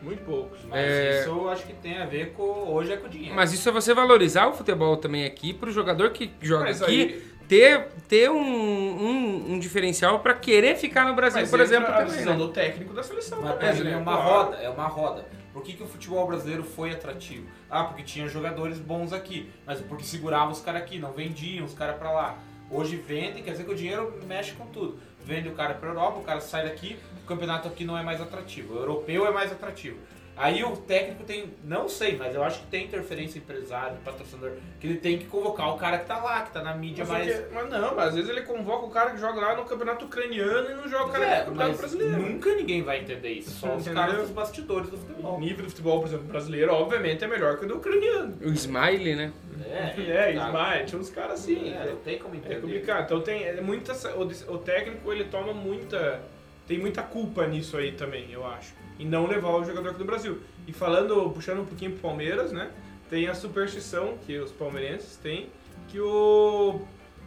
Speaker 2: Muito poucos.
Speaker 3: Mas
Speaker 1: É.
Speaker 3: isso eu acho que tem a ver com... Hoje é com o dinheiro.
Speaker 1: Mas isso é você valorizar o futebol também aqui para o jogador que joga
Speaker 2: Mas
Speaker 1: aqui
Speaker 2: aí-
Speaker 1: ter, ter um, um, um diferencial pra querer ficar no Brasil,
Speaker 2: Mas
Speaker 1: por
Speaker 2: entra
Speaker 1: exemplo,
Speaker 2: a
Speaker 1: também.
Speaker 2: decisão
Speaker 1: Né?
Speaker 2: do técnico da seleção
Speaker 3: Mas
Speaker 2: também,
Speaker 3: é
Speaker 2: né?
Speaker 3: uma
Speaker 2: Claro.
Speaker 3: roda, é uma roda. Por que, que o futebol brasileiro foi atrativo? Ah, porque tinha jogadores bons aqui, mas porque segurava os caras aqui, não vendiam os caras pra lá. Hoje vende, quer dizer que o dinheiro mexe com tudo. Vende o cara pra Europa, o cara sai daqui, o campeonato aqui não é mais atrativo. O europeu é mais atrativo. Aí o técnico tem, não sei, mas eu acho que tem interferência empresário, patrocinador, que ele tem que convocar o cara que tá lá, que tá na mídia
Speaker 2: Mas,
Speaker 3: mais.
Speaker 2: mas não, mas às vezes ele convoca o cara que joga lá no campeonato ucraniano e não joga o cara
Speaker 3: É,
Speaker 2: no campeonato
Speaker 3: mas
Speaker 2: brasileiro.
Speaker 3: nunca ninguém vai entender isso, só os caras dos bastidores do
Speaker 2: O
Speaker 3: futebol.
Speaker 2: nível do futebol, por exemplo, brasileiro, obviamente, é melhor que o do ucraniano.
Speaker 1: O Smiley, né?
Speaker 2: É,
Speaker 3: tá.
Speaker 2: Ismael, tinha uns caras assim.
Speaker 3: É, não tem como entender.
Speaker 2: É complicado. Então tem é muita, o, o técnico ele toma muita tem muita culpa nisso aí também, eu acho. E não levar o jogador aqui do Brasil. E falando, puxando um pouquinho pro Palmeiras, né? Tem a superstição que os palmeirenses têm que o,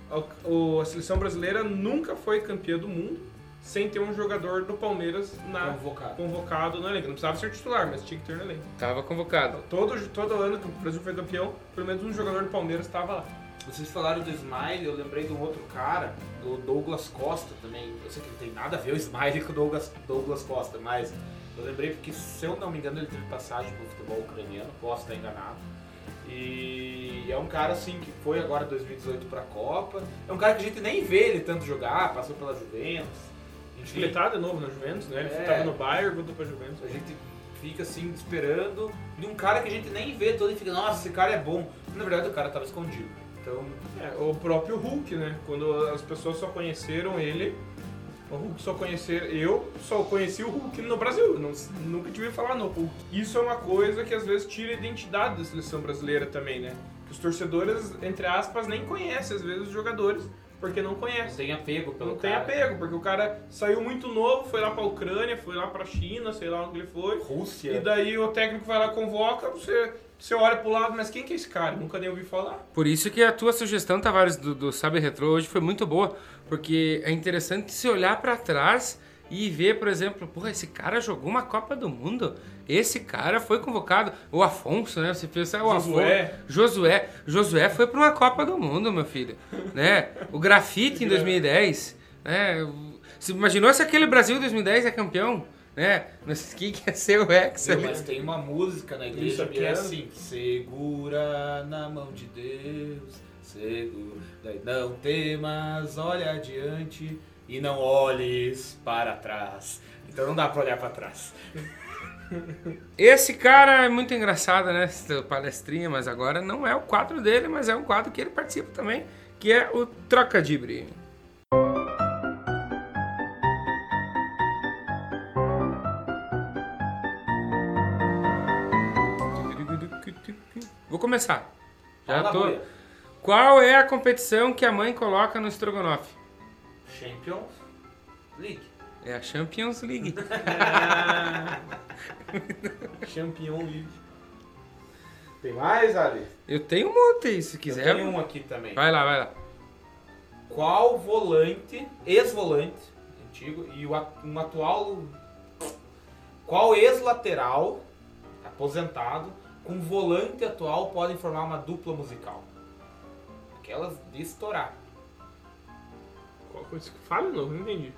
Speaker 2: a, o- a seleção brasileira nunca foi campeã do mundo sem ter um jogador do Palmeiras na,
Speaker 3: Convocado.
Speaker 2: convocado no elenco. Não precisava ser titular, mas tinha que ter no elenco.
Speaker 1: Tava convocado.
Speaker 2: Todo, todo ano que o Brasil foi campeão, pelo menos um jogador do Palmeiras estava lá.
Speaker 3: Vocês falaram do Smile, eu lembrei de um outro cara, do Douglas Costa também. Eu sei que não tem nada a ver o Smile com o Douglas, Douglas Costa, mas eu lembrei porque, se eu não me engano, ele teve passagem pro futebol ucraniano, posso estar enganado. E é um cara assim que foi agora 2018 pra Copa. É um cara que a gente nem vê ele tanto jogar, passou pela Juventus.
Speaker 2: Ele tá de novo na Juventus, né? Ele
Speaker 3: É.
Speaker 2: tava no Bayern, voltou pra Juventus.
Speaker 3: A gente fica assim esperando de um cara que a gente nem vê todo e fica, nossa, esse cara é bom. Na verdade, o cara tava escondido. Então,
Speaker 2: É, o próprio Hulk, né? Quando as pessoas só conheceram ele, o Hulk só conhecer eu só conheci o Hulk no Brasil, não, nunca tive falar no Hulk. Isso é uma coisa que às vezes tira a identidade da seleção brasileira também, né? Que os torcedores, entre aspas, nem conhecem às vezes os jogadores porque não
Speaker 3: não
Speaker 2: conhecem.
Speaker 3: tem apego pelo
Speaker 2: Não tem
Speaker 3: cara.
Speaker 2: apego, porque o cara saiu muito novo, foi lá pra Ucrânia, foi lá pra China, sei lá onde ele foi.
Speaker 3: Rússia.
Speaker 2: E daí o técnico vai lá convoca, você, você olha pro lado, mas quem que é esse cara? Nunca nem ouvi falar.
Speaker 1: Por isso que a tua sugestão, Tavares, do, do Sabe Retro hoje foi muito boa, porque é interessante se olhar pra trás e ver, por exemplo, porra, esse cara jogou uma Copa do Mundo. Esse cara foi convocado. O Afonso, né? Você pensa, o
Speaker 2: Josué.
Speaker 1: Afonso. Josué. Josué foi pra uma Copa do Mundo, meu filho. né? O grafite em 2010. Né? Você imaginou se aquele Brasil 2010 é campeão? Né? Mas que ia ser o Hexa?
Speaker 3: Mas tem uma música na igreja que é
Speaker 2: é-
Speaker 3: assim: Segura na mão de Deus, segura, daí não temas, olha adiante e não olhes para trás. Então não dá pra olhar pra trás.
Speaker 1: Esse cara é muito engraçado, né? Essa palestrinha, mas agora não é o quadro dele, mas é um quadro que ele participa também, que é o Troca. Vou começar. Já
Speaker 3: Fala,
Speaker 1: tô. Qual é a competição que a mãe coloca no estrogonofe?
Speaker 3: Champions League.
Speaker 1: É a Champions League.
Speaker 2: Champion League.
Speaker 3: Tem mais, Ali?
Speaker 1: Eu tenho um monte aí, se
Speaker 3: Eu
Speaker 1: quiser.
Speaker 3: tenho um aqui também.
Speaker 1: Vai lá, vai lá.
Speaker 3: Qual volante, ex-volante, antigo, e um atual. Qual ex-lateral, aposentado, com volante atual podem formar uma dupla musical? Aquelas de estourar.
Speaker 2: Qual coisa? Fala de novo, não entendi.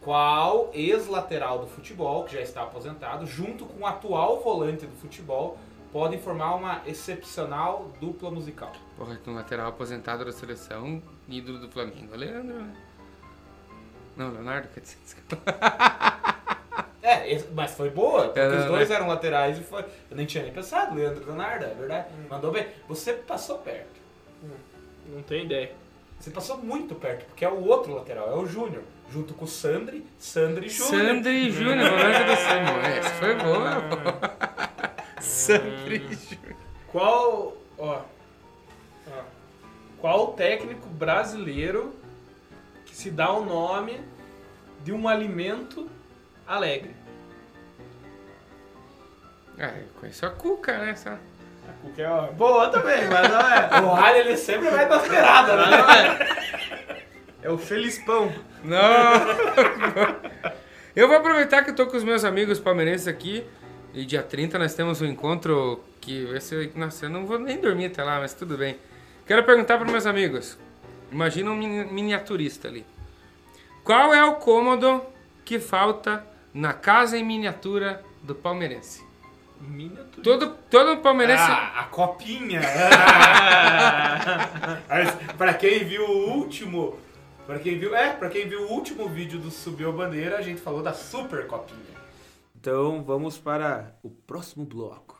Speaker 3: Qual ex-lateral do futebol, que já está aposentado, junto com o atual volante do futebol, podem formar uma excepcional dupla musical?
Speaker 1: Porra, que um lateral aposentado da seleção, ídolo do Flamengo. É Leandro, né? Não, Leonardo, quer dizer.
Speaker 3: É, mas foi boa, porque
Speaker 1: É,
Speaker 3: os dois
Speaker 1: né?
Speaker 3: eram laterais e foi. Eu nem tinha nem pensado, Leandro Leonardo, é verdade. Mandou bem. Você passou perto.
Speaker 2: Não tenho ideia.
Speaker 3: Você passou muito perto, porque é o outro lateral, é o Júnior. Junto com o Sandri, Sandri e Júnior.
Speaker 1: Sandri Júnior, do. Essa foi boa. Sandri Júnior.
Speaker 2: Qual. Ó, ó. Qual técnico brasileiro que se dá o nome de um alimento alegre?
Speaker 1: Ah, eu conheço a Cuca, né? Só.
Speaker 2: A Cuca é ó, boa também, mas não é.
Speaker 3: O Ralho, ele sempre vai dar esperada,
Speaker 2: Mas
Speaker 3: né?
Speaker 2: não é. É o Feliz Pão.
Speaker 1: Não! Eu vou aproveitar que eu tô com os meus amigos palmeirenses aqui. E dia 30 nós temos um encontro que esse, nossa, eu não vou nem dormir até lá, mas tudo bem. Quero perguntar para meus amigos. Imagina um mini- miniaturista ali. Qual é o cômodo que falta na casa em miniatura do palmeirense?
Speaker 2: Miniatura.
Speaker 1: Todo, todo palmeirense.
Speaker 3: Ah, a copinha. Mas, pra quem viu o último, para quem viu, é, para quem viu o último vídeo do Subiu a Bandeira, a gente falou da super copinha. Então, vamos para o próximo bloco.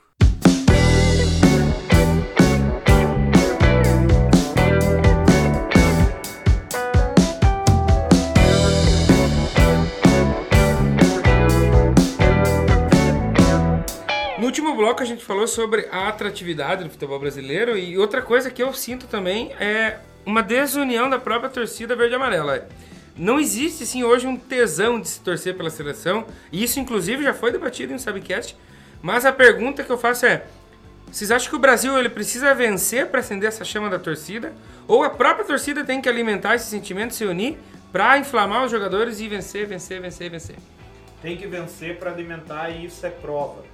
Speaker 1: Último bloco a gente falou sobre a atratividade do futebol brasileiro e outra coisa que eu sinto também é uma desunião da própria torcida verde e amarela. Não existe sim hoje um tesão de se torcer pela seleção, e isso inclusive já foi debatido em um Sabcast, mas a pergunta que eu faço é: vocês acham que o Brasil ele precisa vencer para acender essa chama da torcida? Ou a própria torcida tem que alimentar esse sentimento, se unir para inflamar os jogadores e vencer, vencer, vencer, vencer?
Speaker 3: Tem que vencer para alimentar e isso é prova.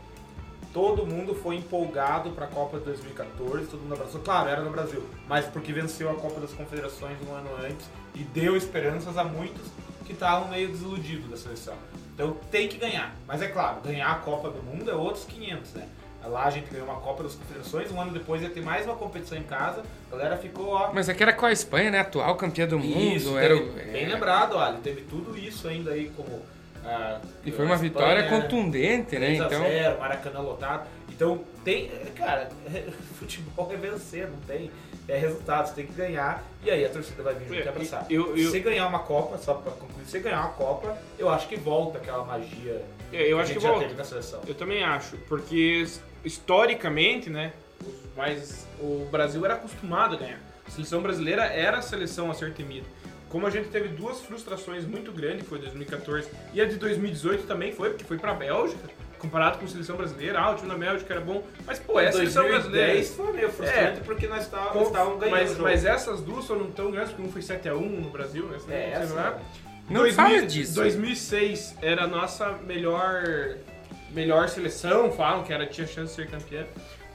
Speaker 3: Todo mundo foi empolgado para a Copa de 2014, todo mundo abraçou. Claro, era no Brasil, mas porque venceu a Copa das Confederações um ano antes e deu esperanças a muitos que estavam meio desiludidos da seleção. Então tem que ganhar. Mas é claro, ganhar a Copa do Mundo é outros 500, né? Lá a gente ganhou uma Copa das Confederações, um ano depois ia ter mais uma competição em casa, a galera ficou, ó,
Speaker 1: Mas aqui era com a Espanha, né? Atual campeã do mundo.
Speaker 3: isso,
Speaker 1: era
Speaker 3: teve-
Speaker 1: o-
Speaker 3: bem
Speaker 1: é.
Speaker 3: lembrado, olha, teve tudo isso ainda aí como.
Speaker 1: E foi uma
Speaker 3: a
Speaker 1: vitória
Speaker 3: Espanha,
Speaker 1: contundente, né?
Speaker 3: 3 a
Speaker 1: Então,
Speaker 3: 0, Maracanã lotado. Então tem, cara, futebol é vencer, não tem. É resultado, você tem que ganhar e aí a torcida vai vir junto e abraçar.
Speaker 2: Eu- eu-
Speaker 3: Se ganhar uma Copa, só pra concluir, se ganhar uma Copa, eu acho que volta aquela magia
Speaker 2: É, eu
Speaker 3: que
Speaker 2: acho
Speaker 3: a
Speaker 2: que
Speaker 3: já
Speaker 2: volta.
Speaker 3: teve na seleção.
Speaker 2: Eu também acho, porque historicamente, né, mas o Brasil era acostumado a ganhar. A seleção brasileira era a seleção a ser temida. Como a gente teve duas frustrações muito grandes, que foi 2014 e a de 2018 também foi, porque foi pra Bélgica, comparado com a seleção brasileira. Ah, o time da Bélgica era bom, mas pô, é a seleção brasileira.
Speaker 3: 2010 foi meio frustrante
Speaker 2: É.
Speaker 3: porque nós estávamos ganhando
Speaker 2: mas, mas essas duas foram tão grandes, porque um foi 7x1 no Brasil, né?
Speaker 3: É, essa,
Speaker 2: não é?
Speaker 3: né?
Speaker 1: Não fala disso.
Speaker 2: 2006 era a nossa melhor, melhor seleção, falam que era, tinha chance de ser campeã.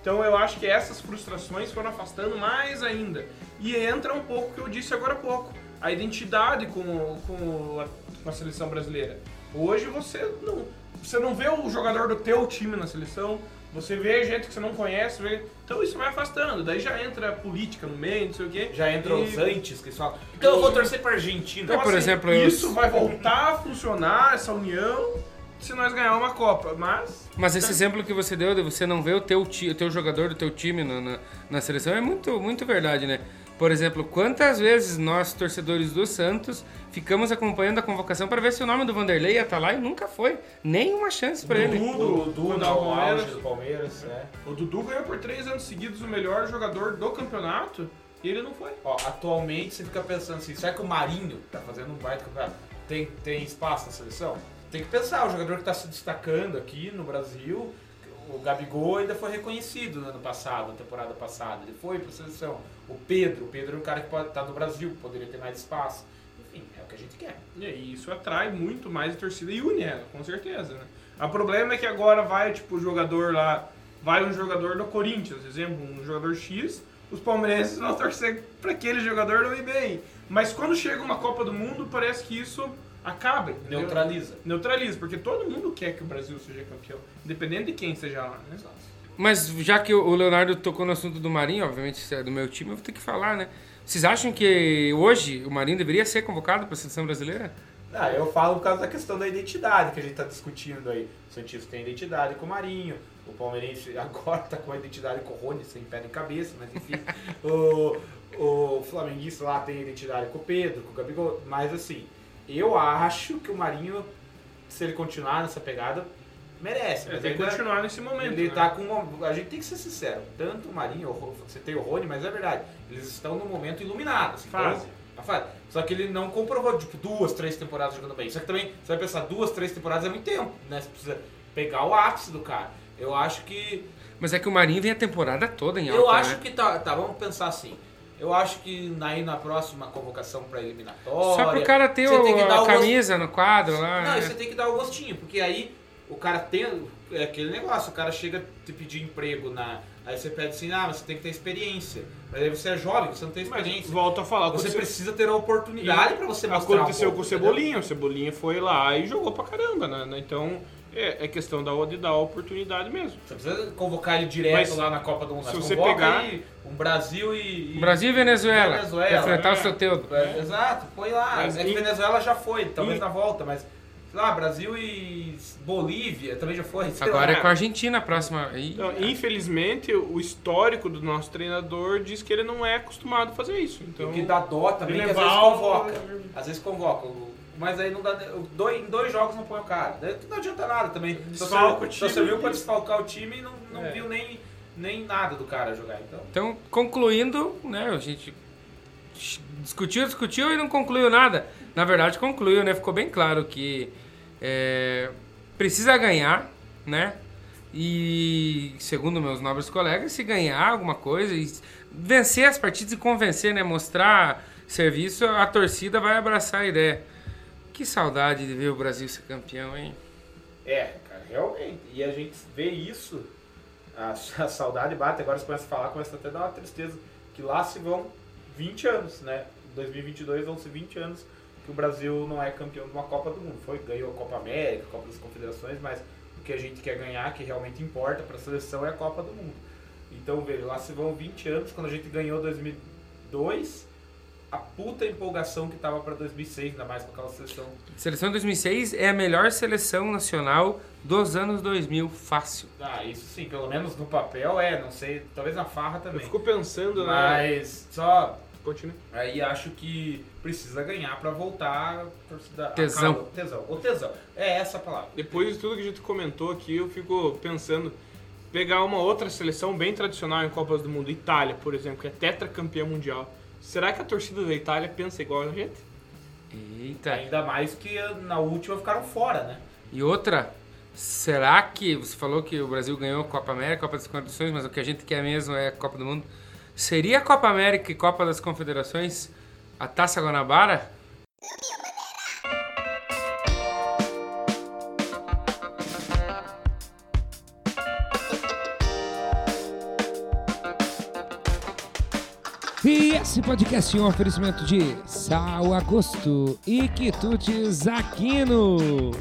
Speaker 2: Então eu acho que essas frustrações foram afastando mais ainda. E entra um pouco o que eu disse agora há pouco, a identidade com, com, a, com a seleção brasileira. Hoje você não, você não vê o jogador do teu time na seleção, você vê gente que você não conhece, vê- então isso vai afastando. Daí já entra a política no meio, não sei o quê.
Speaker 3: Já entrou
Speaker 2: E-
Speaker 3: os antes que falam. Então eu vou torcer pra Argentina.
Speaker 2: então,
Speaker 1: É, por
Speaker 2: assim,
Speaker 1: exemplo, eu-
Speaker 2: isso vai voltar a funcionar, essa união, se nós ganhar uma Copa. Mas,
Speaker 1: mas esse exemplo que você deu de você não ver o teu, ti- o teu jogador do teu time na, na, na seleção é muito, muito verdade, né? Por exemplo, quantas vezes nós, torcedores do Santos, ficamos acompanhando a convocação para ver se o nome do Vanderlei ia estar lá e nunca foi. Nenhuma chance para ele.
Speaker 2: Dudu,
Speaker 3: O Dudu no
Speaker 2: Palmeiras.
Speaker 3: do Palmeiras, né?
Speaker 2: o Dudu ganhou por três anos seguidos o melhor jogador do campeonato e ele não foi.
Speaker 3: Ó, atualmente você fica pensando assim, será que o Marinho tá fazendo um baita campeonato? Tem, tem espaço na seleção? Tem que pensar, o jogador que tá se destacando aqui no Brasil, o Gabigol ainda foi reconhecido no ano passado, na temporada passada, ele foi pra seleção. O Pedro, o Pedro é um cara que pode estar no Brasil, poderia ter mais espaço. Enfim, é o que a gente quer.
Speaker 2: E aí, isso atrai muito mais a torcida e une ela, com certeza, né? O problema é que agora vai, tipo, o jogador lá, vai um jogador do Corinthians, exemplo, um jogador X, os palmeirenses vão torcer pra aquele jogador não ir bem. Mas quando chega uma Copa do Mundo, parece que isso acaba, entendeu?
Speaker 3: Neutraliza.
Speaker 2: Neutraliza, porque todo mundo quer que o Brasil seja campeão, independente de quem seja lá, né?
Speaker 1: Mas já que o Leonardo tocou no assunto do Marinho, obviamente é do meu time, eu vou ter que falar, né? Vocês acham que hoje o Marinho deveria ser convocado para a seleção brasileira?
Speaker 3: Ah, eu falo por causa da questão da identidade que a gente tá discutindo aí. O Santista tem identidade com o Marinho, o Palmeirense agora tá com a identidade com o Rony, sem pé nem cabeça, mas enfim. o, o Flamenguista lá tem identidade com o Pedro, com o Gabigol, mas assim, eu acho que o Marinho, se ele continuar nessa pegada, merece.
Speaker 2: É,
Speaker 3: Mas
Speaker 2: tem que
Speaker 3: ainda-
Speaker 2: continuar nesse momento.
Speaker 3: ele
Speaker 2: né?
Speaker 3: tá com uma, A gente tem que ser sincero. Tanto o Marinho, você tem o Rony, mas é verdade. Eles estão no momento iluminado. Assim,
Speaker 2: Fase.
Speaker 3: então, a fase. Só que ele não comprovou, tipo, duas, três temporadas jogando bem. Só que também, você vai pensar, duas, três temporadas é muito tempo, né? Você precisa pegar o ápice do cara. Eu acho que.
Speaker 1: Mas é que o Marinho vem a temporada toda em alta,
Speaker 3: eu acho
Speaker 1: né?
Speaker 3: que tá, tá. Vamos pensar assim. Eu acho que aí na próxima convocação pra eliminatória.
Speaker 1: Só pro cara ter o- a camisa no quadro lá.
Speaker 3: Não,
Speaker 1: né?
Speaker 3: você tem que dar o gostinho, porque aí o cara tem. É aquele negócio, o cara chega te pedir emprego na. Aí você pede assim, ah, mas você tem que ter experiência. Mas aí você é jovem, você não tem
Speaker 2: Mas
Speaker 3: experiência.
Speaker 2: volto a falar,
Speaker 3: Você
Speaker 2: aconteceu-
Speaker 3: precisa ter a oportunidade pra você mostrar. um
Speaker 2: Aconteceu
Speaker 3: pouco,
Speaker 2: com o
Speaker 3: entendeu?
Speaker 2: Cebolinha, o Cebolinha foi lá e jogou pra caramba, né? né? Então é, é questão da, de dar a oportunidade mesmo.
Speaker 3: Você precisa convocar ele direto
Speaker 2: Mas
Speaker 3: lá na Copa do Mundo.
Speaker 2: se você pegar-
Speaker 3: aí um Brasil e. e-
Speaker 1: Brasil e Venezuela.
Speaker 3: Venezuela,
Speaker 1: enfrentar
Speaker 2: é.
Speaker 1: o seu Teudo.
Speaker 3: É, Exato, põe lá.
Speaker 2: Mas
Speaker 3: é que
Speaker 2: em-
Speaker 3: Venezuela já foi, talvez
Speaker 2: em-
Speaker 3: na volta, mas. Sei lá, Brasil e Bolívia também já foi.
Speaker 1: Agora
Speaker 3: lá.
Speaker 1: é com a Argentina a próxima.
Speaker 2: Então, infelizmente, o histórico do nosso treinador diz que ele não é acostumado a fazer isso. Então,
Speaker 3: o que dá dó também que às vezes convoca. Às vezes convoca. Mas aí não dá. dois- Em dois jogos não põe o cara. Daí não adianta nada também. Só
Speaker 2: Desfalca o
Speaker 3: serviu- Só
Speaker 2: time.
Speaker 3: serviu pra desfalcar o time e não, não
Speaker 2: É.
Speaker 3: viu nem, nem nada do cara jogar. Então.
Speaker 1: Então, concluindo, né, a gente discutiu, discutiu e não concluiu nada. Na verdade, concluiu, né? Ficou bem claro que é, precisa ganhar, né? E segundo meus nobres colegas, se ganhar alguma coisa e vencer as partidas e convencer, né? Mostrar serviço, a torcida vai abraçar a ideia. Que saudade de ver o Brasil ser campeão, hein?
Speaker 3: É, cara, realmente. E a gente vê isso, a, a saudade bate, agora você começa a falar, começa até a dar uma tristeza, que lá se vão 20 anos, né? Em 2022 vão ser 20 anos que o Brasil não é campeão de uma Copa do Mundo. Foi, ganhou a Copa América, a Copa das Confederações, mas o que a gente quer ganhar, que realmente importa para a seleção, é a Copa do Mundo. Então, veja, lá se vão 20 anos, quando a gente ganhou 2002, a puta empolgação que tava para 2006, ainda mais com aquela seleção
Speaker 1: Seleção 2006 é a melhor seleção nacional dos anos 2000, fácil.
Speaker 3: Ah, isso sim, pelo menos no papel é, não sei, talvez na farra
Speaker 2: eu
Speaker 3: também.
Speaker 2: fico pensando, né?
Speaker 3: Mas só
Speaker 2: Continua.
Speaker 3: aí acho que precisa ganhar pra voltar a torcida. a
Speaker 1: Tesão.
Speaker 3: calor. tesão. O tesão. É essa a palavra.
Speaker 2: Depois de tudo que a gente comentou aqui, eu fico pensando pegar uma outra seleção bem tradicional em Copas do Mundo, Itália, por exemplo, que é tetracampeã mundial. Será que a torcida da Itália pensa igual a gente?
Speaker 1: Eita.
Speaker 3: Ainda mais que na última ficaram fora, né?
Speaker 1: E outra, será que você falou que o Brasil ganhou a Copa América, Copa das Confederações, mas o que a gente quer mesmo é a Copa do Mundo? Seria a Copa América e Copa das Confederações a Taça Guanabara?
Speaker 5: E esse podcast é um oferecimento de Sal Agosto e Quitutes Aquino.